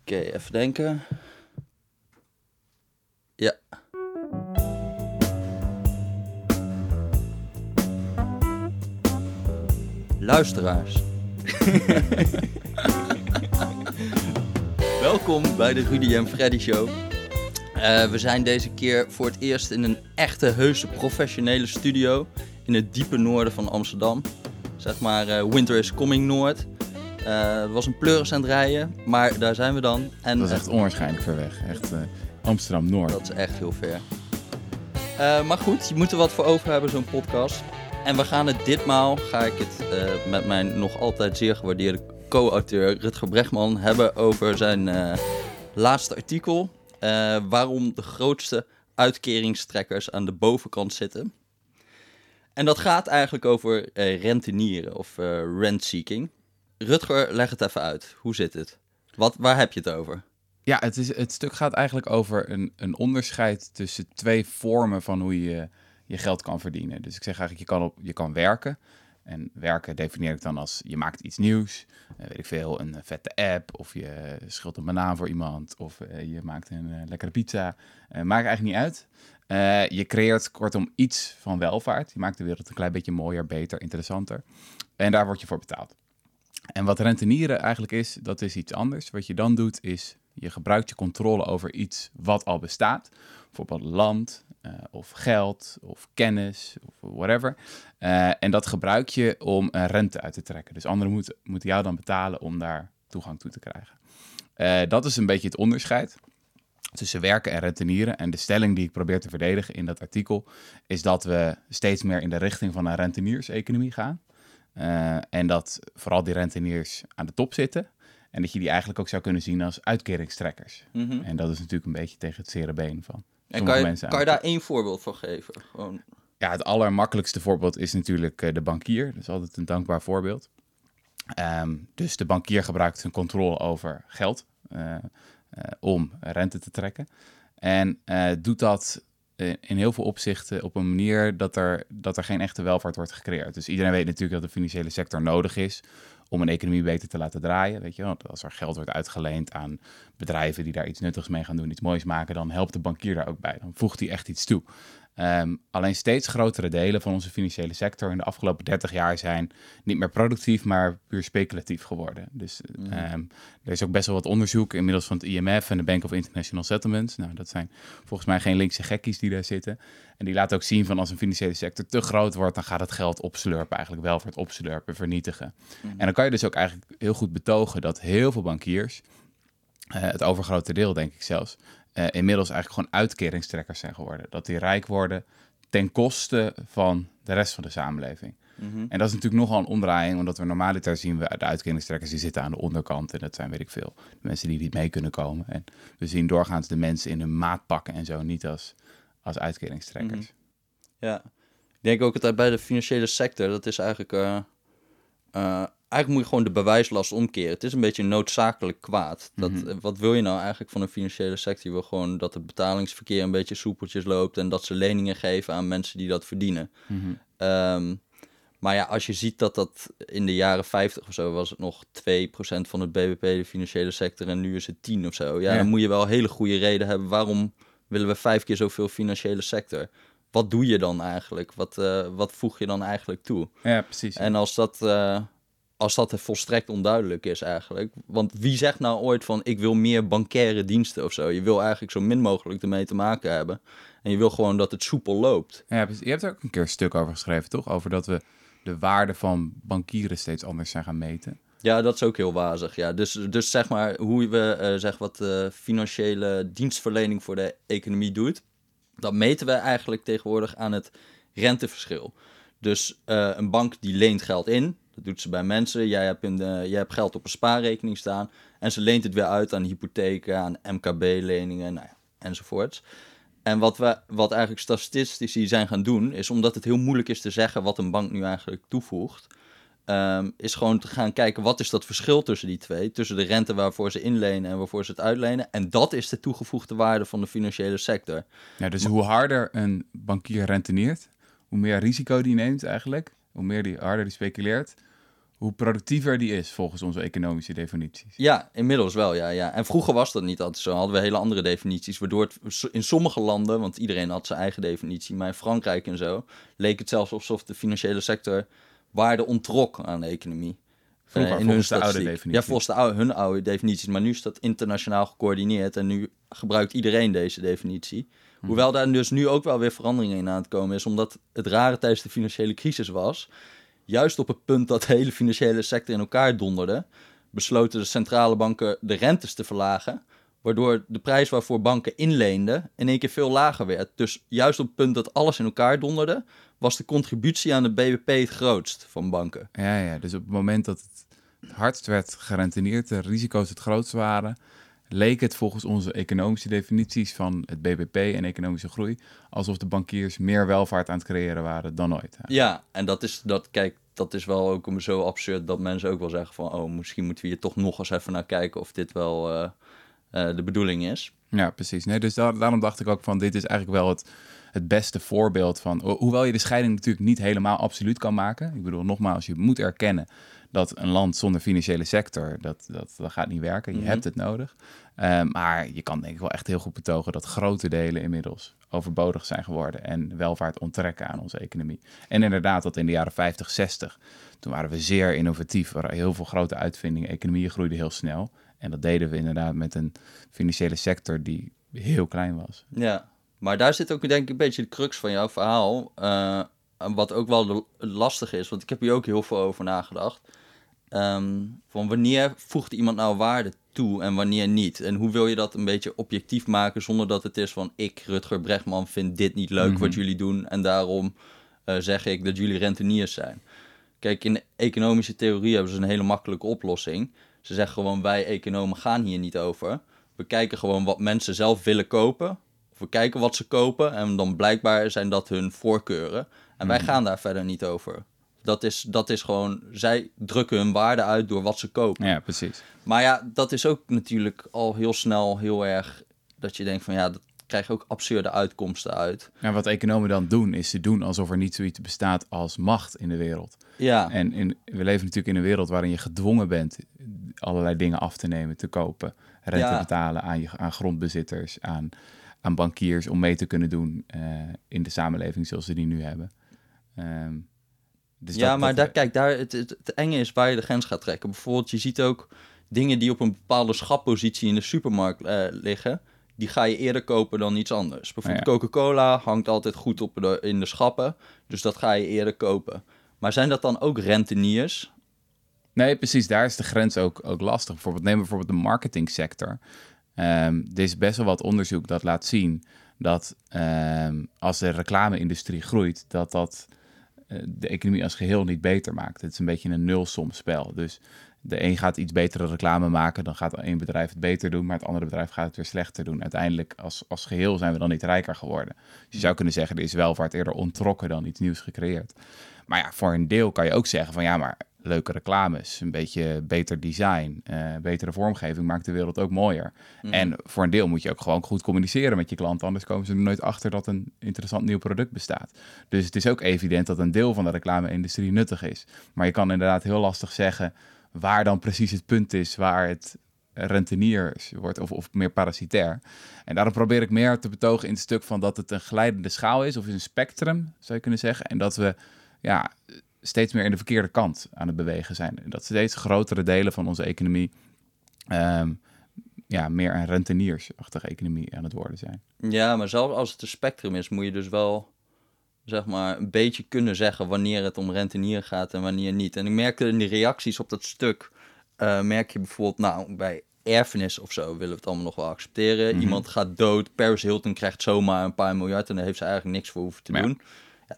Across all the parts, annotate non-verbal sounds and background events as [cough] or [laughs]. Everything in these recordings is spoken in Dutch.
Oké, even denken. Ja. Luisteraars. [laughs] Welkom bij de Rudy en Freddy Show. Eh, we zijn deze keer voor het eerst in een echte, heuse, professionele studio in het diepe noorden van Amsterdam. Zeg maar eh, Winter is Coming Noord. Uh, er was een pleuris aan het rijden, maar daar zijn we dan. En, dat is echt onwaarschijnlijk ver weg. Echt Amsterdam-Noord. Dat is echt heel ver. maar goed, je moet er wat voor over hebben, zo'n podcast. En we gaan het ditmaal, ga ik het met mijn nog altijd zeer gewaardeerde co-auteur Rutger Bregman hebben over zijn laatste artikel. waarom de grootste uitkeringstrekkers aan de bovenkant zitten. En dat gaat eigenlijk over rentenieren of rent-seeking. Rutger, leg het even uit. Hoe zit het? Wat, waar heb je het over? Ja, het, is, het stuk gaat eigenlijk over een, een onderscheid tussen twee vormen van hoe je je geld kan verdienen. Dus ik zeg eigenlijk, je kan, op, je kan werken. En werken definieer ik dan als je maakt iets nieuws. Uh, weet ik veel, een vette app. Of je schildert een banaan voor iemand. Of je maakt een lekkere pizza. maakt eigenlijk niet uit. Je creëert kortom iets van welvaart. Je maakt de wereld een klein beetje mooier, beter, interessanter. En daar word je voor betaald. En wat rentenieren eigenlijk is, dat is iets anders. Wat je dan doet, is je gebruikt je controle over iets wat al bestaat. Bijvoorbeeld land, uh, of geld, of kennis, of whatever. Uh, en dat gebruik je om een rente uit te trekken. Dus anderen moeten, moeten jou dan betalen om daar toegang toe te krijgen. dat is een beetje het onderscheid tussen werken en rentenieren. En de stelling die ik probeer te verdedigen in dat artikel is dat we steeds meer in de richting van een rentenieርseconomie gaan. Uh, en dat vooral die renteniers aan de top zitten. En dat je die eigenlijk ook zou kunnen zien als uitkeringstrekkers. Mhm. En dat is natuurlijk een beetje tegen het zere been van. En kan je, kan je daar één voorbeeld van geven? Gewoon... Ja, het allermakkelijkste voorbeeld is natuurlijk uh, de bankier. Dat is altijd een dankbaar voorbeeld. Um, dus de bankier gebruikt zijn controle over geld. Uh, eh, om rente te trekken. En eh, doet dat in heel veel opzichten op een manier dat er, dat er geen echte welvaart wordt gecreëerd. Dus iedereen weet natuurlijk dat de financiële sector nodig is om een economie beter te laten draaien. Weet je, want als er geld wordt uitgeleend aan bedrijven die daar iets nuttigs mee gaan doen, iets moois maken, dan helpt de bankier daar ook bij. Dan voegt hij echt iets toe. Ehm, alleen steeds grotere delen van onze financiële sector in de afgelopen 30 jaar zijn niet meer productief, maar puur speculatief geworden. Dus mm. er is ook best wel wat onderzoek inmiddels van het IMF en de Bank of International Settlements. Nou, dat zijn volgens mij geen linkse gekkies die daar zitten. En die laten ook zien van als een financiële sector te groot wordt, dan gaat het geld opslurpen, eigenlijk welvaart opslurpen, vernietigen. Mhm. En dan kan je dus ook eigenlijk heel goed betogen dat heel veel bankiers, uh, het overgrote deel denk ik zelfs, uh, inmiddels eigenlijk gewoon uitkeringstrekkers zijn geworden. Dat die rijk worden ten koste van de rest van de samenleving. Mhm. En dat is natuurlijk nogal een omdraaiing, omdat we normaliter zien we de uitkeringstrekkers die zitten aan de onderkant. En dat zijn, weet ik veel, de mensen die niet mee kunnen komen. En we zien doorgaans de mensen in hun maat pakken en zo, niet als, als uitkeringstrekkers. Mhm. Ja, ik denk ook dat bij de financiële sector, dat is eigenlijk... Uh, uh, eigenlijk moet je gewoon de bewijslast omkeren. Het is een beetje noodzakelijk kwaad. Dat, mhm. Wat wil je nou eigenlijk van een financiële sector? Je wil gewoon dat het betalingsverkeer een beetje soepeltjes loopt en dat ze leningen geven aan mensen die dat verdienen. Mhm. Ehm, maar ja, als je ziet dat dat in de jaren 50 of zo was het nog 2% van het BBP, de financiële sector, en nu is het 10 of zo. Ja, dan moet je wel hele goede reden hebben. Waarom willen we vijf keer zoveel financiële sector? Wat doe je dan eigenlijk? Wat, uh, wat voeg je dan eigenlijk toe? Ja, precies. En als dat, uh, als dat volstrekt onduidelijk is eigenlijk. Want wie zegt nou ooit van ik wil meer bankaire diensten of zo? Je wil eigenlijk zo min mogelijk ermee te maken hebben. En je wil gewoon dat het soepel loopt. Ja, je hebt er ook een keer een stuk over geschreven, toch? Over dat we de waarde van bankieren steeds anders zijn gaan meten. Ja, dat is ook heel wazig. Ja. Dus, dus zeg maar hoe we uh, zeg wat uh, financiële dienstverlening voor de economie doet. Dat meten we eigenlijk tegenwoordig aan het renteverschil. Dus uh, een bank die leent geld in, dat doet ze bij mensen. Jij hebt, jij hebt geld op een spaarrekening staan. En ze leent het weer uit aan hypotheken, aan MKB-leningen, nou ja, enzovoorts. En wat, we, wat eigenlijk statistici zijn gaan doen, is omdat het heel moeilijk is te zeggen wat een bank nu eigenlijk toevoegt. Um, is gewoon te gaan kijken wat is dat verschil tussen die twee. Tussen de rente waarvoor ze inlenen en waarvoor ze het uitlenen. En dat is de toegevoegde waarde van de financiële sector. Ja, dus hoe harder een bankier renteneert, hoe meer risico die neemt eigenlijk, hoe meer die harder die speculeert, hoe productiever die is volgens onze economische definities. Ja, inmiddels wel, ja, ja. En vroeger was dat niet altijd zo. Hadden we hele andere definities, waardoor het in sommige landen, want iedereen had zijn eigen definitie, maar in Frankrijk en zo, leek het zelfs alsof de financiële sector waarde onttrok aan de economie. Vroeger, Eh, volgens de oude definitie. Ja, volgens de oude, hun oude definities. Maar nu is dat internationaal gecoördineerd en nu gebruikt iedereen deze definitie. Hm. Hoewel daar dus nu ook wel weer veranderingen in aan het komen is, omdat het rare tijdens de financiële crisis was. Juist op het punt dat de hele financiële sector in elkaar donderde, besloten de centrale banken de rentes te verlagen. Waardoor de prijs waarvoor banken inleenden in één keer veel lager werd. Dus juist op het punt dat alles in elkaar donderde, was de contributie aan de BBP het grootst van banken. Ja, ja, dus op het moment dat het hardst werd gerenteneerd, de risico's het grootst waren, leek het volgens onze economische definities van het BBP en economische groei alsof de bankiers meer welvaart aan het creëren waren dan ooit. Ja, en dat is, dat, kijk, dat is wel ook zo absurd dat mensen ook wel zeggen van... oh, misschien moeten we hier toch nog eens even naar kijken of dit wel eh, eh, de bedoeling is. Ja, precies. Nee, dus daar- daarom dacht ik ook van dit is eigenlijk wel het, het beste voorbeeld van... ho- Hoewel je de scheiding natuurlijk niet helemaal absoluut kan maken. Ik bedoel, nogmaals, je moet erkennen dat een land zonder financiële sector, dat, dat, dat gaat niet werken. Je Mhm. hebt het nodig. Eh, maar je kan denk ik wel echt heel goed betogen dat grote delen inmiddels overbodig zijn geworden en welvaart onttrekken aan onze economie. En inderdaad, dat in de jaren 50, 60, toen waren we zeer innovatief, er waren heel veel grote uitvindingen, economieën groeiden heel snel. En dat deden we inderdaad met een financiële sector die heel klein was. Ja, maar daar zit ook denk ik een beetje de crux van jouw verhaal. eh, wat ook wel lastig is, want ik heb hier ook heel veel over nagedacht. Ehm, van wanneer voegt iemand nou waarde toe en wanneer niet? En hoe wil je dat een beetje objectief maken zonder dat het is van ik, Rutger Bregman, vind dit niet leuk wat jullie doen en daarom eh, zeg ik dat jullie renteniers zijn. Kijk, in de economische theorie hebben ze een hele makkelijke oplossing. Ze zeggen gewoon wij economen gaan hier niet over. We kijken gewoon wat mensen zelf willen kopen. Of we kijken wat ze kopen en dan blijkbaar zijn dat hun voorkeuren. En wij gaan daar verder niet over. Dat is, dat is gewoon, zij drukken hun waarde uit door wat ze kopen. Ja, precies. Maar ja, dat is ook natuurlijk al heel snel heel erg dat je denkt van ja, dat krijg je ook absurde uitkomsten uit. En wat economen dan doen, is ze doen alsof er niet zoiets bestaat als macht in de wereld. Ja, En in, we leven natuurlijk in een wereld waarin je gedwongen bent allerlei dingen af te nemen, te kopen, rente Ja. betalen aan, je, aan grondbezitters, aan, aan bankiers om mee te kunnen doen eh, in de samenleving zoals ze die nu hebben. Ehm, dus ja dat- maar dat- daar, kijk, daar, het, het, het enge is waar je de grens gaat trekken. Bijvoorbeeld, je ziet ook dingen die op een bepaalde schappositie in de supermarkt eh, liggen. Die ga je eerder kopen dan iets anders. Bijvoorbeeld Ja. Coca-Cola hangt altijd goed op de, in de schappen. Dus dat ga je eerder kopen. Maar zijn dat dan ook renteniers? Nee, precies. Daar is de grens ook, ook lastig. Bijvoorbeeld, neem bijvoorbeeld de marketingsector. Ehm er is best wel wat onderzoek dat laat zien dat ehm, als de reclame-industrie groeit, dat dat de economie als geheel niet beter maakt. Het is een beetje een nulsomspel. Dus de een gaat iets betere reclame maken, dan gaat één bedrijf het beter doen, maar het andere bedrijf gaat het weer slechter doen. Uiteindelijk, als, als geheel, zijn we dan niet rijker geworden. Dus je zou kunnen zeggen, er is welvaart eerder ontrokken dan iets nieuws gecreëerd. Maar ja, voor een deel kan je ook zeggen van ja, maar leuke reclames, een beetje beter design, eh, betere vormgeving maakt de wereld ook mooier. En voor een deel moet je ook gewoon goed communiceren met je klant, anders komen ze er nooit achter dat een interessant nieuw product bestaat. Dus het is ook evident dat een deel van de reclame-industrie nuttig is. Maar je kan inderdaad heel lastig zeggen waar dan precies het punt is waar het renteniers wordt of, of meer parasitair. En daarom probeer ik meer te betogen in het stuk van dat het een glijdende schaal is of een spectrum, zou je kunnen zeggen. En dat we ja, steeds meer in de verkeerde kant aan het bewegen zijn. Dat steeds grotere delen van onze economie ehm, ja, meer een renteniersachtige economie aan het worden zijn. Ja, maar zelfs als het een spectrum is, moet je dus wel zeg maar, een beetje kunnen zeggen wanneer het om rentenier gaat en wanneer niet. En ik merkte in de reacties op dat stuk, eh, merk je bijvoorbeeld, nou, bij erfenis of zo willen we het allemaal nog wel accepteren. Mhm. Iemand gaat dood, Paris Hilton krijgt zomaar een paar miljard en daar heeft ze eigenlijk niks voor hoeven te doen. Ja,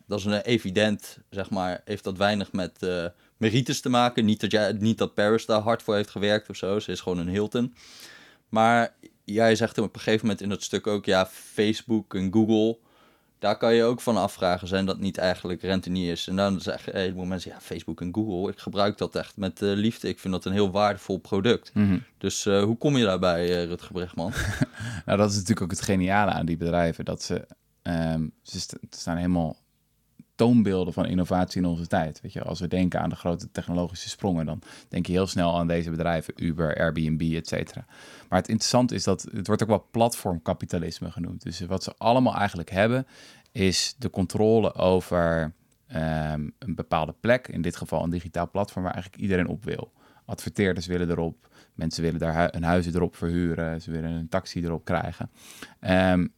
dat is een evident, zeg maar, heeft dat weinig met eh, merites te maken. Niet dat, jij, niet dat Paris daar hard voor heeft gewerkt of zo, ze is gewoon een Hilton. Maar jij zegt op een gegeven moment in dat stuk ook, ja, Facebook en Google, daar kan je ook van afvragen, zijn dat niet eigenlijk renteniers? En dan zeggen een heleboel mensen, ja, Facebook en Google, ik gebruik dat echt met eh, liefde. Ik vind dat een heel waardevol product. Mhm. Dus eh, hoe kom je daarbij, eh, Rutger Bregman? [laughs] Nou, dat is natuurlijk ook het geniale aan die bedrijven. Dat ze, ehm, ze st- staan helemaal toonbeelden van innovatie in onze tijd. Weet je, als we denken aan de grote technologische sprongen, dan denk je heel snel aan deze bedrijven, Uber, Airbnb, et cetera. Maar het interessante is dat het wordt ook wel platformkapitalisme genoemd. Dus wat ze allemaal eigenlijk hebben, is de controle over ehm, een bepaalde plek, in dit geval een digitaal platform waar eigenlijk iedereen op wil. Adverteerders willen erop, mensen willen daar hun huizen erop verhuren, ze willen een taxi erop krijgen. Um,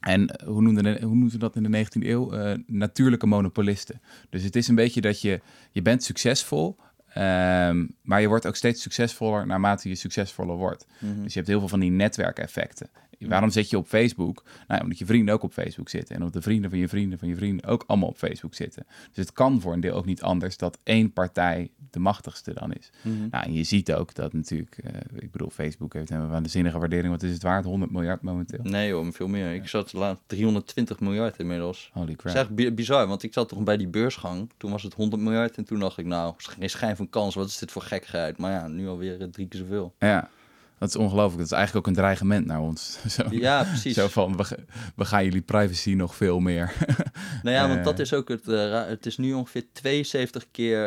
en hoe noemden, hoe noemden we dat in de 19e eeuw? Uh, natuurlijke monopolisten. Dus het is een beetje dat je, je bent succesvol, um, maar je wordt ook steeds succesvoller naarmate je succesvoller wordt. Mm Dus je hebt heel veel van die netwerkeffecten. Waarom zit je op Facebook? Nou, omdat je vrienden ook op Facebook zitten. En omdat de vrienden van je vrienden van je vrienden ook allemaal op Facebook zitten. Dus het kan voor een deel ook niet anders dat één partij de machtigste dan is. Mhm. Nou, en je ziet ook dat natuurlijk, uh, ik bedoel, Facebook heeft een waanzinnige waardering. Wat is het waard? 100 miljard momenteel? Nee joh, veel meer. Ik zat laat 320 miljard inmiddels. Holy crap. Dat is echt bizar, want ik zat toch bij die beursgang. Toen was het 100 miljard en toen dacht ik, nou, geen schijn van kans. Wat is dit voor gekkigheid? Maar ja, nu alweer eh, drie keer zoveel. Ja. Dat is ongelooflijk. Dat is eigenlijk ook een dreigement naar ons. [laughs] Zo, ja, precies. Zo van, we, we, gaan jullie privacy nog veel meer. [laughs] nou ja, want dat is ook het... Uh, het is nu ongeveer 72 keer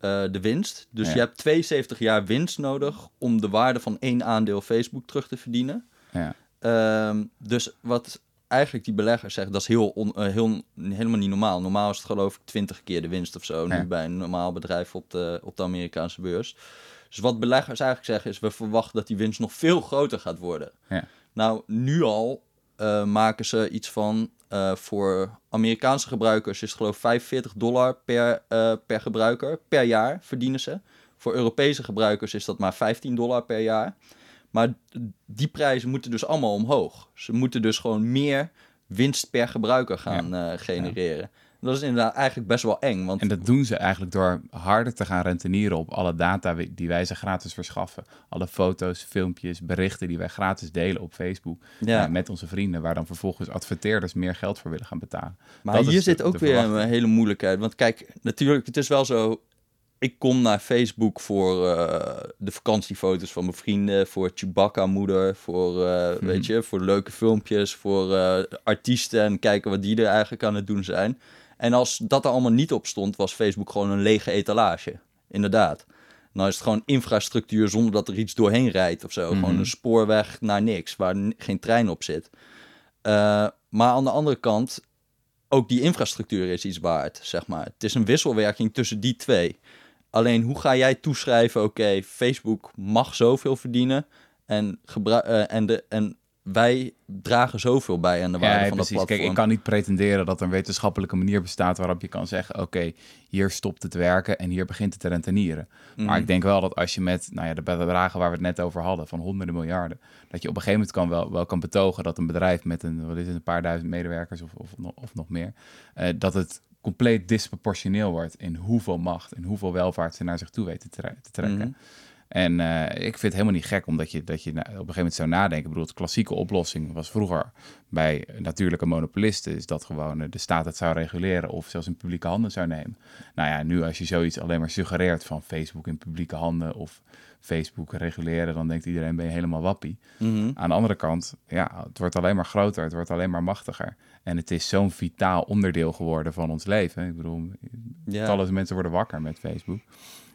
uh, de winst. Dus je hebt 72 jaar winst nodig om de waarde van één aandeel Facebook terug te verdienen. Ja. Um, dus wat eigenlijk die beleggers zeggen, dat is heel, on, uh, heel helemaal niet normaal. Normaal is het geloof ik 20 keer de winst of zo. Nu bij een normaal bedrijf op de, op de Amerikaanse beurs. Dus wat beleggers eigenlijk zeggen is, we verwachten dat die winst nog veel groter gaat worden. Ja. Nou, nu al uh, maken ze iets van, uh, voor Amerikaanse gebruikers is het geloof ik 45 dollar per, uh, per gebruiker per jaar verdienen ze. Voor Europese gebruikers is dat maar 15 dollar per jaar. Maar die prijzen moeten dus allemaal omhoog. Ze moeten dus gewoon meer winst per gebruiker gaan ja. genereren. Ja. Dat is inderdaad eigenlijk best wel eng. Want... En dat doen ze eigenlijk door harder te gaan rentenieren op alle data die wij ze gratis verschaffen. Alle foto's, filmpjes, berichten die wij gratis delen op Facebook ja. met onze vrienden. Waar dan vervolgens adverteerders meer geld voor willen gaan betalen. Maar dat hier zit ook weer een hele moeilijkheid. Want kijk, natuurlijk, het is wel zo ik kom naar Facebook voor uh, de vakantiefoto's van mijn vrienden, voor Chewbacca-moeder, voor, uh, hmm. weet je, voor leuke filmpjes, voor uh, artiesten en kijken wat die er eigenlijk aan het doen zijn. En als dat er allemaal niet op stond, was Facebook gewoon een lege etalage. Inderdaad. Nou is het gewoon infrastructuur zonder dat er iets doorheen rijdt of zo. Gewoon mhm. een spoorweg naar niks, waar geen trein op zit. Uh, maar aan de andere kant, ook die infrastructuur is iets waard, zeg maar. Het is een wisselwerking tussen die twee. Alleen hoe ga jij toeschrijven, oké, Facebook mag zoveel verdienen en, uh, en, de, en wij dragen zoveel bij aan de waarde van precies. dat platform. Kijk, ik kan niet pretenderen dat er een wetenschappelijke manier bestaat waarop je kan zeggen: oké, hier stopt het werken en hier begint het te rentenieren. Maar mhm. ik denk wel dat als je met nou ja, de bedragen waar we het net over hadden, van honderden miljarden, dat je op een gegeven moment kan wel, wel kan betogen dat een bedrijf met een, wat is het, een paar duizend medewerkers of, of, of nog meer, uh, dat het compleet disproportioneel wordt in hoeveel macht en hoeveel welvaart ze naar zich toe weten te, te trekken. Mhm. En uh, ik vind het helemaal niet gek omdat je, dat je op een gegeven moment zou nadenken. Ik bedoel, de klassieke oplossing was vroeger bij natuurlijke monopolisten... is dat gewoon de staat het zou reguleren of zelfs in publieke handen zou nemen. Nou ja, nu als je zoiets alleen maar suggereert van Facebook in publieke handen... of Facebook reguleren, dan denkt iedereen ben je helemaal wappie. Mm Aan de andere kant, ja, het wordt alleen maar groter, het wordt alleen maar machtiger. En het is zo'n vitaal onderdeel geworden van ons leven. Ik bedoel, ja. talloze mensen worden wakker met Facebook.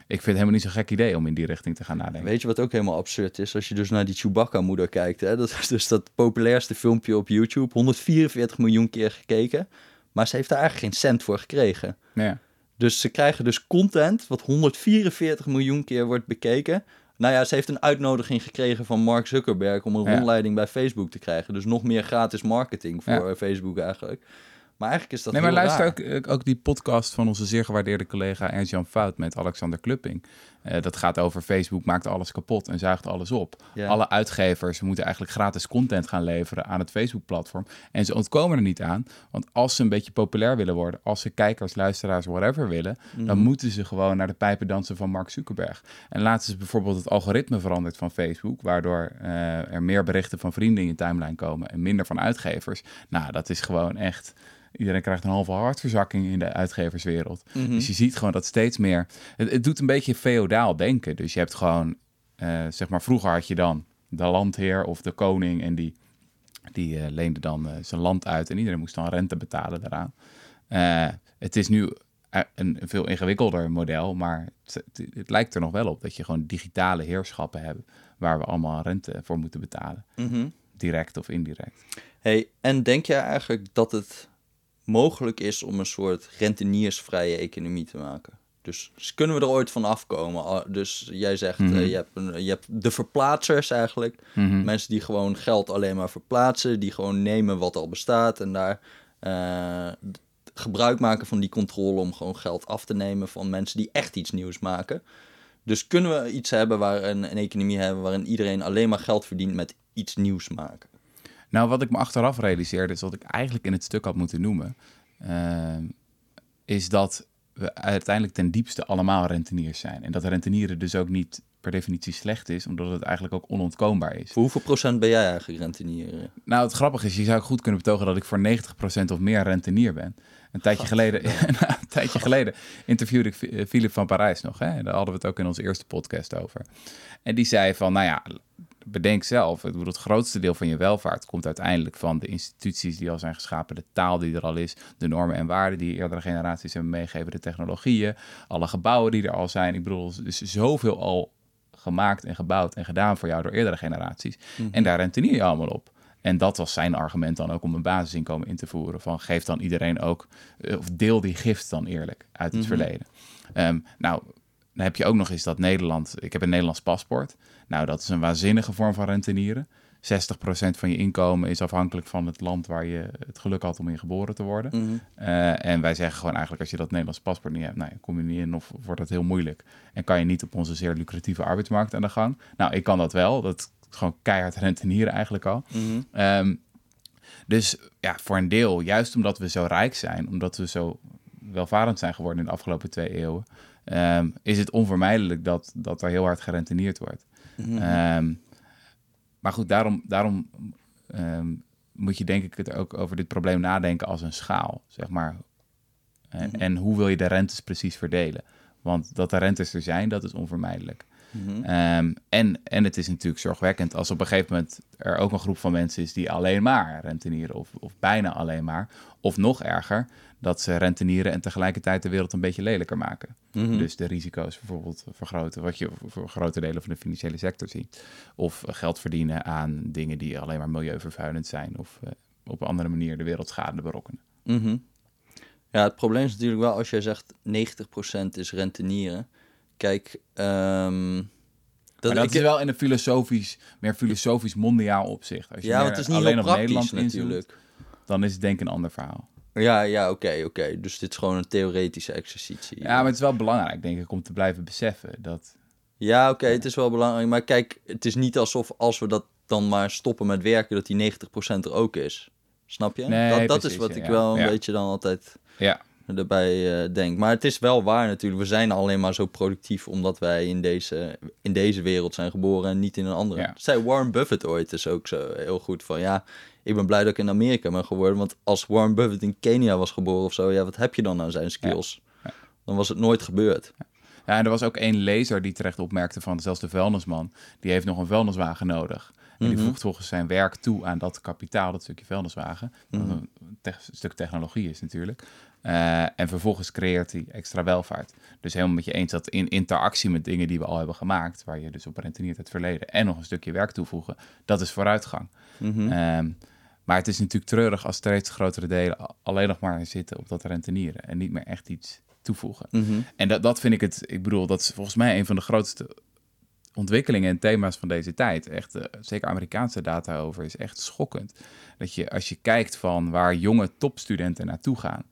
Ik vind het helemaal niet zo'n gek idee om in die richting te gaan nadenken. Weet je wat ook helemaal absurd is? Als je dus naar die Chewbacca-moeder kijkt. Hè? Dat is dus dat populairste filmpje op YouTube. 144 miljoen keer gekeken. Maar ze heeft daar eigenlijk geen cent voor gekregen. Ja. Dus ze krijgen dus content wat 144 miljoen keer wordt bekeken. Nou ja, ze heeft een uitnodiging gekregen van Mark Zuckerberg om een rondleiding bij Facebook te krijgen. Dus nog meer gratis marketing voor Facebook eigenlijk. Maar eigenlijk is dat Nee, maar luister ook, ook, die podcast van onze zeer gewaardeerde collega Ernst-Jan Fout met Alexander Klupping. Uh, dat gaat over Facebook maakt alles kapot en zuigt alles op. Alle uitgevers moeten eigenlijk gratis content gaan leveren aan het Facebook-platform. En ze ontkomen er niet aan, want als ze een beetje populair willen worden, als ze kijkers, luisteraars, whatever willen, dan mhm. moeten ze gewoon naar de pijpen dansen van Mark Zuckerberg. En laten ze bijvoorbeeld het algoritme veranderd van Facebook, waardoor uh, er meer berichten van vrienden in je timeline komen en minder van uitgevers. Nou, dat is gewoon echt Iedereen krijgt een halve hartverzakking in de uitgeverswereld. Mhm. Dus je ziet gewoon dat steeds meer... Het, het doet een beetje feodaal denken. Dus je hebt gewoon, uh, zeg maar, vroeger had je dan de landheer of de koning... en die, die uh, leende dan uh, zijn land uit en iedereen moest dan rente betalen daaraan. het is nu een, een veel ingewikkelder model, maar het, het, het, lijkt er nog wel op dat je gewoon digitale heerschappen hebt waar we allemaal rente voor moeten betalen. Mhm. Direct of indirect. Hey, en denk jij eigenlijk dat het mogelijk is om een soort renteniersvrije economie te maken? Dus, dus kunnen we er ooit van afkomen? Dus jij zegt, Mhm. eh, je, hebt een, je hebt de verplaatsers eigenlijk. Mhm. Mensen die gewoon geld alleen maar verplaatsen. Die gewoon nemen wat al bestaat en daar eh, gebruik maken van die controle om gewoon geld af te nemen van mensen die echt iets nieuws maken. Dus kunnen we iets hebben waar een, een economie hebben waarin iedereen alleen maar geld verdient met iets nieuws maken? Nou, wat ik me achteraf realiseerde, is wat ik eigenlijk in het stuk had moeten noemen, ehm, is dat we uiteindelijk ten diepste allemaal renteniers zijn. En dat rentenieren dus ook niet per definitie slecht is, omdat het eigenlijk ook onontkoombaar is. Voor hoeveel procent ben jij eigenlijk rentenier? Nou, het grappige is, je zou goed kunnen betogen dat ik voor 90% of meer rentenier ben. Een tijdje geleden, [laughs] een tijdje geleden interviewde ik Philip van Parijs nog. Hè? Daar hadden we het ook in onze eerste podcast over. En die zei van, nou ja, bedenk zelf. Ik bedoel, het grootste deel van je welvaart komt uiteindelijk van de instituties die al zijn geschapen, de taal die er al is, de normen en waarden die eerdere generaties hebben meegegeven, de technologieën, alle gebouwen die er al zijn. Ik bedoel, er is zoveel al gemaakt en gebouwd en gedaan voor jou door eerdere generaties. En daar rentenier je allemaal op. En dat was zijn argument dan ook om een basisinkomen in te voeren. Van geef dan iedereen ook, eh, of deel die gift dan eerlijk uit het verleden. Ehm, nou, dan heb je ook nog eens dat Nederland, ik heb een Nederlands paspoort. Nou, dat is een waanzinnige vorm van rentenieren. 60% van je inkomen is afhankelijk van het land waar je het geluk had om in geboren te worden. Mhm. Eh, en wij zeggen gewoon eigenlijk, als je dat Nederlands paspoort niet hebt, nou, kom je niet in of wordt het heel moeilijk. En kan je niet op onze zeer lucratieve arbeidsmarkt aan de gang. Nou, ik kan dat wel. Dat is gewoon keihard rentenieren eigenlijk al. Mhm. Ehm, dus ja, voor een deel, juist omdat we zo rijk zijn, omdat we zo welvarend zijn geworden in de afgelopen twee eeuwen, ehm, is het onvermijdelijk dat, dat er heel hard gerentenierd wordt. Mhm. Ehm, maar goed, daarom, daarom ehm, moet je denk ik het ook over dit probleem nadenken als een schaal, zeg maar. En, en hoe wil je de rentes precies verdelen? Want dat de rentes er zijn, dat is onvermijdelijk. Mhm. Ehm, en, en het is natuurlijk zorgwekkend als op een gegeven moment er ook een groep van mensen is die alleen maar rentenieren, of, of bijna alleen maar. Of nog erger, dat ze rentenieren en tegelijkertijd de wereld een beetje lelijker maken. Mhm. Dus de risico's bijvoorbeeld vergroten, wat je voor grote delen van de financiële sector ziet. Of geld verdienen aan dingen die alleen maar milieuvervuilend zijn, of eh, op een andere manier de wereld schade berokkenen. Mhm. Ja, het probleem is natuurlijk wel als jij zegt 90% is rentenieren. Kijk, ehm dat, maar dat ik- is wel in een filosofisch, meer filosofisch mondiaal opzicht. Als je ja, meer het is niet alleen op Nederland natuurlijk. dan is het denk ik een ander verhaal. Ja, ja, oké, oké. Dus dit is gewoon een theoretische exercitie. Ja, maar het is wel belangrijk, denk ik, om te blijven beseffen dat... Ja, oké, het is wel belangrijk. Maar kijk, het is niet alsof als we dat dan maar stoppen met werken, dat die 90% er ook is. Snap je? Nee, dat dat is wat ja, ik ja. wel een beetje dan altijd Ja, erbij eh, denk. Maar het is wel waar natuurlijk. We zijn alleen maar zo productief omdat wij in deze, in deze wereld zijn geboren en niet in een andere. Ja. Zei Warren Buffett ooit dus ook zo heel goed van ja, ik ben blij dat ik in Amerika ben geworden. Want als Warren Buffett in Kenia was geboren of zo, ja, wat heb je dan aan zijn skills? Dan was het nooit gebeurd. Ja, en er was ook één lezer die terecht opmerkte van zelfs de vuilnisman, die heeft nog een vuilniswagen nodig. En die voegt volgens zijn werk toe aan dat kapitaal, dat stukje vuilniswagen. Wat een te- stuk technologie is natuurlijk. Eh, en vervolgens creëert hij extra welvaart. Dus helemaal met je eens dat in interactie met dingen die we al hebben gemaakt, waar je dus op renteniert het verleden, en nog een stukje werk toevoegen, dat is vooruitgang. Ehm, maar het is natuurlijk treurig als steeds grotere delen alleen nog maar zitten op dat rentenieren en niet meer echt iets toevoegen. Mhm. En dat, dat vind ik het, ik bedoel, dat is volgens mij een van de grootste ontwikkelingen en thema's van deze tijd. Echt, eh, zeker Amerikaanse data over, is echt schokkend. Dat je, als je kijkt van waar jonge topstudenten naartoe gaan,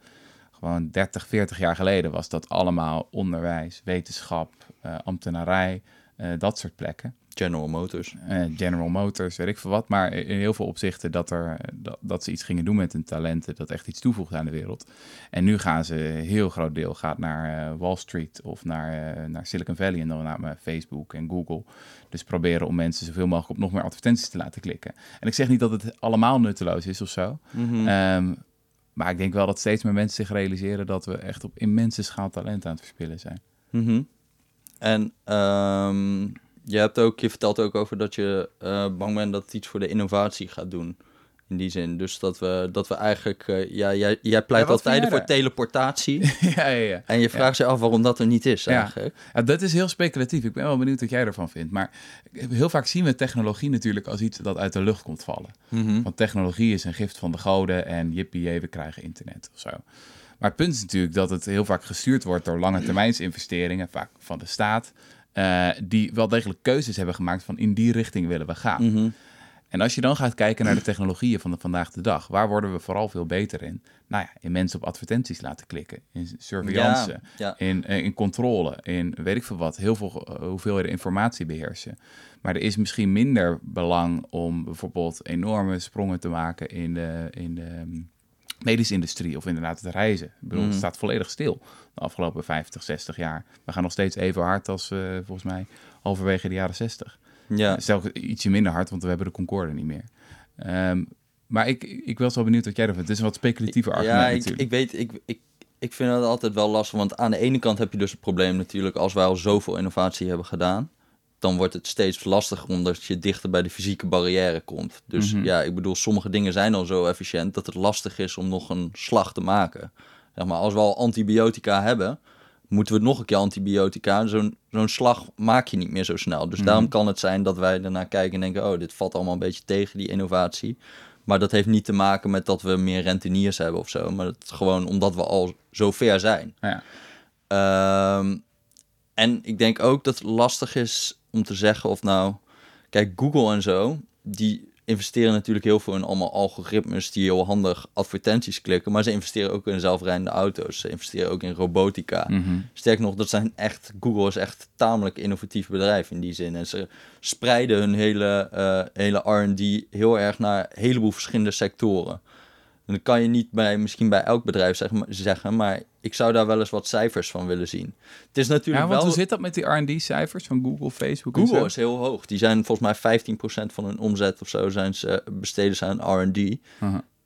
gewoon 30, 40 jaar geleden was dat allemaal onderwijs, wetenschap, eh, ambtenarij, eh, dat soort plekken. General Motors. Eh, General Motors, weet ik veel wat. Maar in heel veel opzichten dat, er, dat, dat ze iets gingen doen met hun talenten, dat echt iets toevoegt aan de wereld. En nu gaan ze, een heel groot deel gaat naar eh, Wall Street of naar, eh, naar Silicon Valley en dan naar Facebook en Google. Dus proberen om mensen zoveel mogelijk op nog meer advertenties te laten klikken. En ik zeg niet dat het allemaal nutteloos is of zo. Ehm, maar ik denk wel dat steeds meer mensen zich realiseren dat we echt op immense schaal talent aan het verspillen zijn. Mhm. En ehm, je, hebt ook, je vertelt ook over dat je eh, bang bent dat het iets voor de innovatie gaat doen. In die zin. Dus dat we, dat we eigenlijk... eh, ja, jij, jij pleit Ja, altijd voor teleportatie. [laughs] ja, ja, ja. en je vraagt je af waarom dat er niet is Ja. eigenlijk. Ja, dat is heel speculatief. Ik ben wel benieuwd wat jij ervan vindt. Maar heel vaak zien we technologie natuurlijk als iets dat uit de lucht komt vallen. Mhm. Want technologie is een gift van de goden en jippie, we krijgen internet of zo. Maar het punt is natuurlijk dat het heel vaak gestuurd wordt door lange termijnsinvesteringen, vaak van de staat, eh, die wel degelijk keuzes hebben gemaakt van in die richting willen we gaan. Mhm. En als je dan gaat kijken naar de technologieën van de vandaag de dag, waar worden we vooral veel beter in? Nou ja, in mensen op advertenties laten klikken, in surveillance, Ja, ja. In, eh, in controle, in weet ik veel wat, heel veel eh, hoeveelheden informatie beheersen. Maar er is misschien minder belang om bijvoorbeeld enorme sprongen te maken in de, in de ehm, medische industrie of inderdaad het reizen. Ik bedoel, Mhm. het staat volledig stil de afgelopen 50, 60 jaar. We gaan nog steeds even hard als eh, volgens mij halverwege de jaren 60. Ja. Zelfs ietsje minder hard, want we hebben de Concorde niet meer. Ehm, maar ik, ik was wel benieuwd wat jij ervan vindt. Het is een wat speculatiever argument Ja, ik, natuurlijk. ik weet, ik, ik, ik vind het altijd wel lastig, want aan de ene kant heb je dus het probleem natuurlijk, als wij al zoveel innovatie hebben gedaan, dan wordt het steeds lastiger omdat je dichter bij de fysieke barrière komt. Dus Mhm. ja, ik bedoel, sommige dingen zijn al zo efficiënt dat het lastig is om nog een slag te maken. Zeg maar, als we al antibiotica hebben, moeten we nog een keer antibiotica. Zo'n zo'n slag maak je niet meer zo snel. Dus Mhm. daarom kan het zijn dat wij ernaar kijken en denken, oh, dit valt allemaal een beetje tegen, die innovatie. Maar dat heeft niet te maken met dat we meer renteniers hebben of zo. Maar het is gewoon omdat we al zo ver zijn. Ja. Ehm, en ik denk ook dat het lastig is om te zeggen of nou... Kijk, Google en zo, die investeren natuurlijk heel veel in allemaal algoritmes die heel handig advertenties klikken. Maar ze investeren ook in zelfrijdende auto's. Ze investeren ook in robotica. Mhm. Sterker nog, dat zijn echt, Google is echt tamelijk innovatief bedrijf in die zin. En ze spreiden hun hele, eh, hele R&D heel erg naar een heleboel verschillende sectoren. En dat kan je niet bij, misschien bij elk bedrijf zeg zeggen, maar ik zou daar wel eens wat cijfers van willen zien. Het is natuurlijk Ja, want wel... hoe zit dat met die R&D-cijfers van Google, Facebook en Google is heel hoog. Die zijn volgens mij 15% van hun omzet of zo zijn ze, besteden ze aan R&D.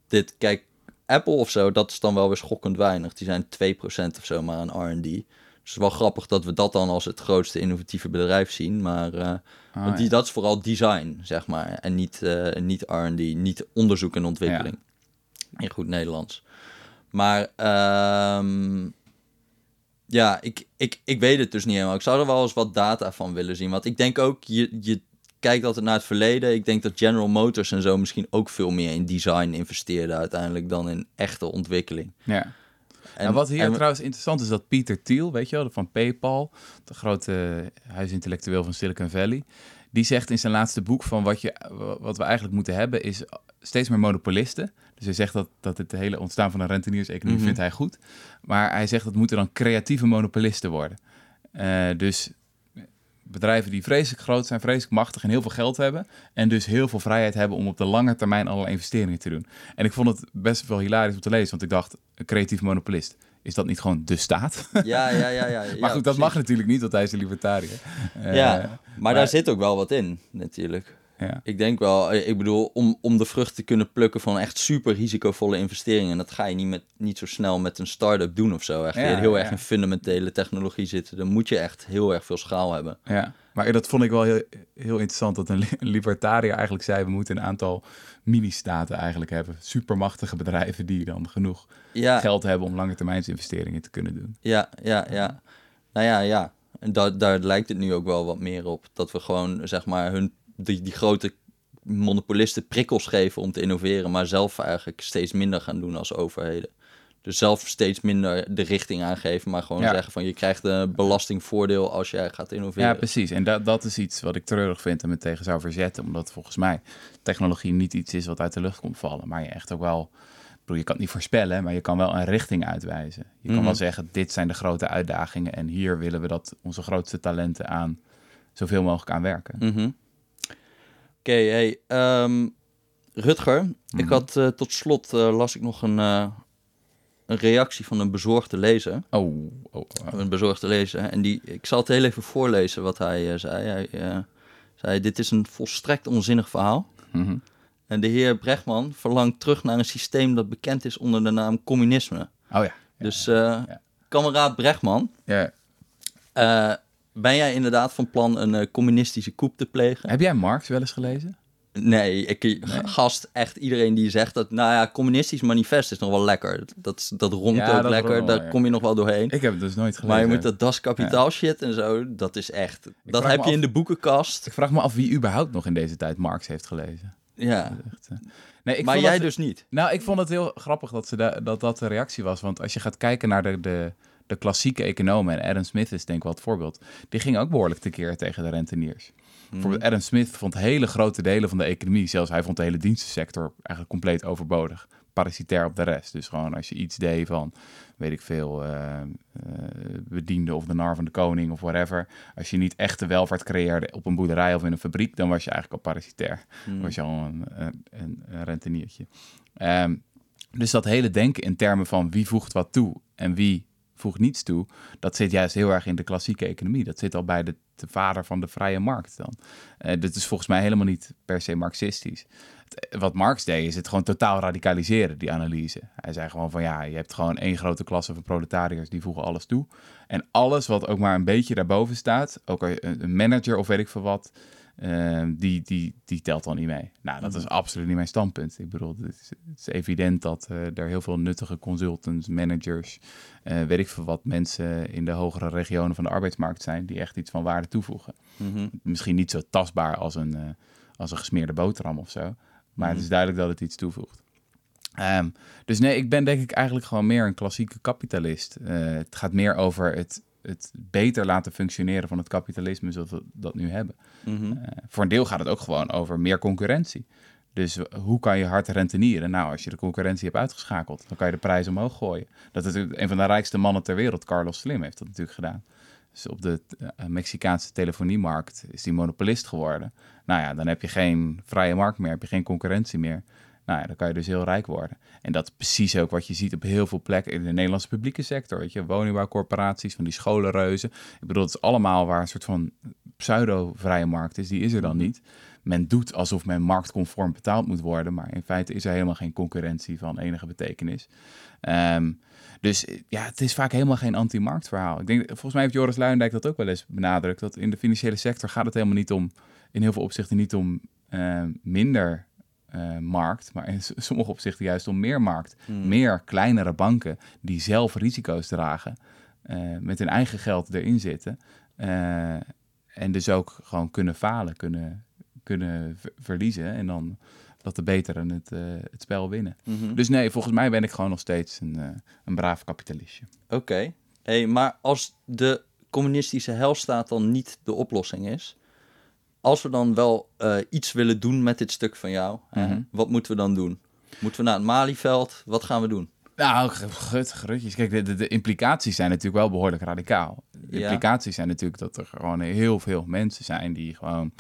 Dit, kijk, Apple of zo, dat is dan wel weer schokkend weinig. Die zijn 2% of zo maar aan R&D. Dus het is wel grappig dat we dat dan als het grootste innovatieve bedrijf zien. Maar eh, Ah, want die, ja. dat is vooral design, zeg maar. En niet, eh, niet R&D, niet onderzoek en ontwikkeling. In goed Nederlands. Maar ehm, ja, ik, ik, ik weet het dus niet helemaal. Ik zou er wel eens wat data van willen zien. Want ik denk ook, je, je kijkt altijd naar het verleden. Ik denk dat General Motors en zo misschien ook veel meer in design investeerden uiteindelijk dan in echte ontwikkeling. Ja. En, Nou, wat hier en- trouwens interessant is, dat Peter Thiel, weet je wel, van PayPal, de grote huisintellectueel van Silicon Valley, die zegt in zijn laatste boek van wat, je, wat we eigenlijk moeten hebben is steeds meer monopolisten. Dus hij zegt dat, dat het hele ontstaan van een rentenierseconomie Mhm. vindt hij goed. Maar hij zegt dat moeten dan creatieve monopolisten worden. Eh, dus bedrijven die vreselijk groot zijn, vreselijk machtig en heel veel geld hebben. En dus heel veel vrijheid hebben om op de lange termijn allerlei investeringen te doen. En ik vond het best wel hilarisch om te lezen, want ik dacht, een creatief monopolist, is dat niet gewoon de staat? Ja, ja, ja. [laughs] ja, maar goed, dat precies. mag natuurlijk niet, want hij is een libertariër. Eh, Ja, maar, maar- daar zit ook wel wat in, natuurlijk. Ja. Ik denk wel, eh, ik bedoel, om, om de vrucht te kunnen plukken van echt super risicovolle investeringen. Dat ga je niet, met, niet zo snel met een start-up doen of zo. Echt Ja, heel ja. erg in fundamentele technologie zitten. Dan moet je echt heel erg veel schaal hebben. Ja, maar dat vond ik wel heel, heel interessant dat een li- een libertariër eigenlijk zei... we moeten een aantal mini-staten eigenlijk hebben. Supermachtige bedrijven die dan genoeg geld hebben... om lange investeringen te kunnen doen. ja, ja, ja. Nou ja, ja. En da daar lijkt het nu ook wel wat meer op. Dat we gewoon, zeg maar, hun, die, die grote monopolisten prikkels geven om te innoveren, maar zelf eigenlijk steeds minder gaan doen als overheden. Dus zelf steeds minder de richting aangeven, maar gewoon Ja. zeggen van je krijgt een belastingvoordeel als jij gaat innoveren. Ja, precies. En dat, dat is iets wat ik treurig vind en me tegen zou verzetten. Omdat volgens mij technologie niet iets is wat uit de lucht komt vallen. Maar je echt ook wel... Je kan het niet voorspellen, maar je kan wel een richting uitwijzen. Je kan Mhm. wel zeggen, dit zijn de grote uitdagingen... en hier willen we dat onze grootste talenten aan zoveel mogelijk aan werken. Oké, hey, ehm, Rutger, ik Mhm. had eh, tot slot eh, las ik nog een, eh, een reactie van een bezorgde lezer. Oh, oh, oh. Een bezorgde lezer. En die, ik zal het heel even voorlezen wat hij zei. Hij zei, dit is een volstrekt onzinnig verhaal. Mhm. En de heer Brechtman verlangt terug naar een systeem dat bekend is onder de naam communisme. Oh ja. Dus, ja. kameraad Brechtman, ja. Eh, ben jij inderdaad van plan een eh, communistische coup te plegen? Heb jij Marx wel eens gelezen? Nee, ik, gast, echt iedereen die zegt dat, nou ja, communistisch manifest is nog wel lekker. Dat, dat rondt Ja, ook dat lekker, daar ja. kom je nog wel doorheen. Ik heb het dus nooit gelezen. Maar je moet dat Das Kapitaal shit en zo, dat is echt, dat heb je af- in de boekenkast. Ik vraag me af wie überhaupt nog in deze tijd Marx heeft gelezen. Ja, Echt, eh. nee, ik maar jij dat- dus niet. Nou, ik vond het heel grappig dat ze da- dat, dat de reactie was. Want als je gaat kijken naar de, de, de klassieke economen, en Adam Smith is denk ik wel het voorbeeld, die ging ook behoorlijk tekeer tegen de renteniers. Bijvoorbeeld Adam Smith vond hele grote delen van de economie, zelfs hij vond de hele dienstensector eigenlijk compleet overbodig. Parasitair op de rest. Dus gewoon als je iets deed van, weet ik veel, eh, eh, bediende of de nar van de koning of whatever. Als je niet echte welvaart creëerde op een boerderij of in een fabriek, dan was je eigenlijk al parasitair. Dan was je al een, een, een, een renteniertje. Ehm, dus dat hele denken in termen van wie voegt wat toe en wie voegt niets toe, dat zit juist heel erg in de klassieke economie. Dat zit al bij de, de vader van de vrije markt dan. Eh dit is volgens mij helemaal niet per se marxistisch. Het- wat Marx deed, is het gewoon totaal radicaliseren, die analyse. Hij zei gewoon van ja, je hebt gewoon één grote klasse van proletariërs, die voegen alles toe. En alles wat ook maar een beetje daarboven staat, ook een een manager of weet ik veel wat, eh, die, die, die telt dan niet mee. Nou, dat is absoluut niet mijn standpunt. Ik bedoel, het is, het is evident dat eh, er heel veel nuttige consultants, managers, eh, weet ik veel wat, mensen in de hogere regionen van de arbeidsmarkt zijn die echt iets van waarde toevoegen. Mhm. Misschien niet zo tastbaar als een, eh, als een gesmeerde boterham of zo, maar het is duidelijk dat het iets toevoegt. Ehm, dus nee, ik ben denk ik eigenlijk gewoon meer een klassieke kapitalist. Het gaat meer over het, het beter laten functioneren van het kapitalisme zoals we dat nu hebben. Mhm. Eh, voor een deel gaat het ook gewoon over meer concurrentie. Dus hoe kan je hard rentenieren? Nou, als je de concurrentie hebt uitgeschakeld, dan kan je de prijs omhoog gooien. Dat is een van de rijkste mannen ter wereld, Carlos Slim, heeft dat natuurlijk gedaan. Dus op de eh, Mexicaanse telefoniemarkt is hij monopolist geworden. Nou ja, dan heb je geen vrije markt meer, heb je geen concurrentie meer. Nou ja, dan kan je dus heel rijk worden. En dat is precies ook wat je ziet op heel veel plekken in de Nederlandse publieke sector. Weet je, woningbouwcorporaties, van die scholenreuzen. Ik bedoel, het is allemaal waar een soort van pseudo-vrije markt is. Die is er dan niet. Men doet alsof men marktconform betaald moet worden, maar in feite is er helemaal geen concurrentie van enige betekenis. Ehm, dus eh, ja, het is vaak helemaal geen anti-marktverhaal. Ik denk, volgens mij heeft Joris Luijendijk dat ook wel eens benadrukt, dat in de financiële sector gaat het helemaal niet om, in heel veel opzichten niet om eh, minder eh, markt, maar in sommige opzichten juist om meer markt. Meer kleinere banken die zelf risico's dragen, eh, met hun eigen geld erin zitten. eh, en dus ook gewoon kunnen falen, kunnen, kunnen ver- verliezen en dan dat de beteren het, het spel winnen. Mhm. Dus nee, volgens mij ben ik gewoon nog steeds een, een braaf kapitalistje. Oké. Hey, maar als de communistische helstaat dan niet de oplossing is, als we dan wel eh, iets willen doen met dit stuk van jou, Mhm. wat moeten we dan doen? Moeten we naar het Malieveld? Wat gaan we doen? Nou, gut, grutjes. Kijk, de, de, de implicaties zijn natuurlijk wel behoorlijk radicaal. De Ja. implicaties zijn natuurlijk dat er gewoon heel veel mensen zijn die gewoon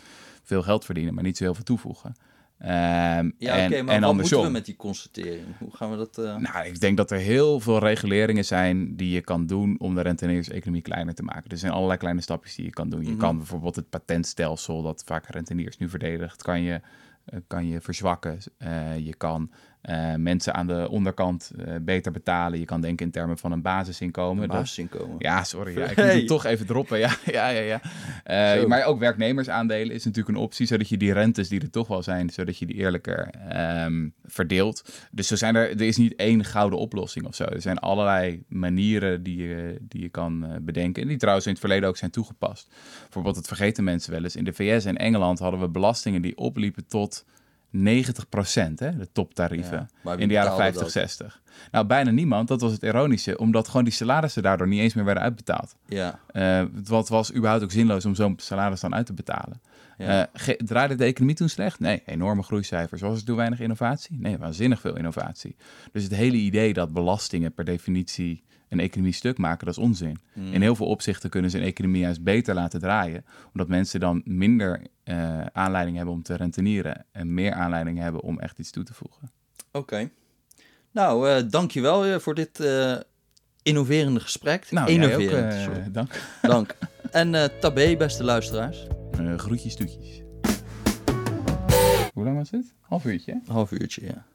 veel geld verdienen, maar niet zo heel veel toevoegen. Ehm, Ja, maar en wat andersom. moeten we met die constatering? Hoe gaan we dat... eh, Nou, ik denk dat er heel veel reguleringen zijn die je kan doen om de rentenieerseconomie kleiner te maken. Er zijn allerlei kleine stapjes die je kan doen. Je Mhm. kan bijvoorbeeld het patentstelsel dat vaak renteniers nu verdedigt, kan je, eh, kan je verzwakken. Eh, je kan eh, mensen aan de onderkant eh, beter betalen. Je kan denken in termen van een basisinkomen. een Dat- basisinkomen? ja, sorry. Ja, ik Hey. moet het toch even droppen. Ja, [laughs] ja, ja. ja. Eh, maar ook werknemersaandelen is natuurlijk een optie, zodat je die rentes die er toch wel zijn, zodat je die eerlijker ehm, verdeelt. Dus zo zijn er, er is niet één gouden oplossing of zo. Er zijn allerlei manieren die je, die je kan bedenken. En die trouwens in het verleden ook zijn toegepast. Bijvoorbeeld, het vergeten mensen wel eens. In de VS en Engeland hadden we belastingen die opliepen tot 90 procent, de toptarieven. Ja, in de jaren betaalde 50, dat? 60. Nou, bijna niemand. Dat was het ironische. Omdat gewoon die salarissen daardoor niet eens meer werden uitbetaald. Ja, Eh wat was überhaupt ook zinloos om zo'n salaris dan uit te betalen. Ja. Eh, draaide de economie toen slecht? Nee, enorme groeicijfers. Was er toen weinig innovatie? Nee, waanzinnig veel innovatie. Dus het hele idee dat belastingen per definitie een economie stuk maken, dat is onzin. Hmm. In heel veel opzichten kunnen ze een economie juist beter laten draaien, omdat mensen dan minder eh, aanleiding hebben om te rentenieren en meer aanleiding hebben om echt iets toe te voegen. oké. Nou, eh dankjewel eh, voor dit innoverende gesprek. Nou, jij ook, Innoverend, dank. Dank. En tabé, beste luisteraars. Groetjes, toetjes. Hoe lang was het? Half uurtje, hè? Half uurtje, ja.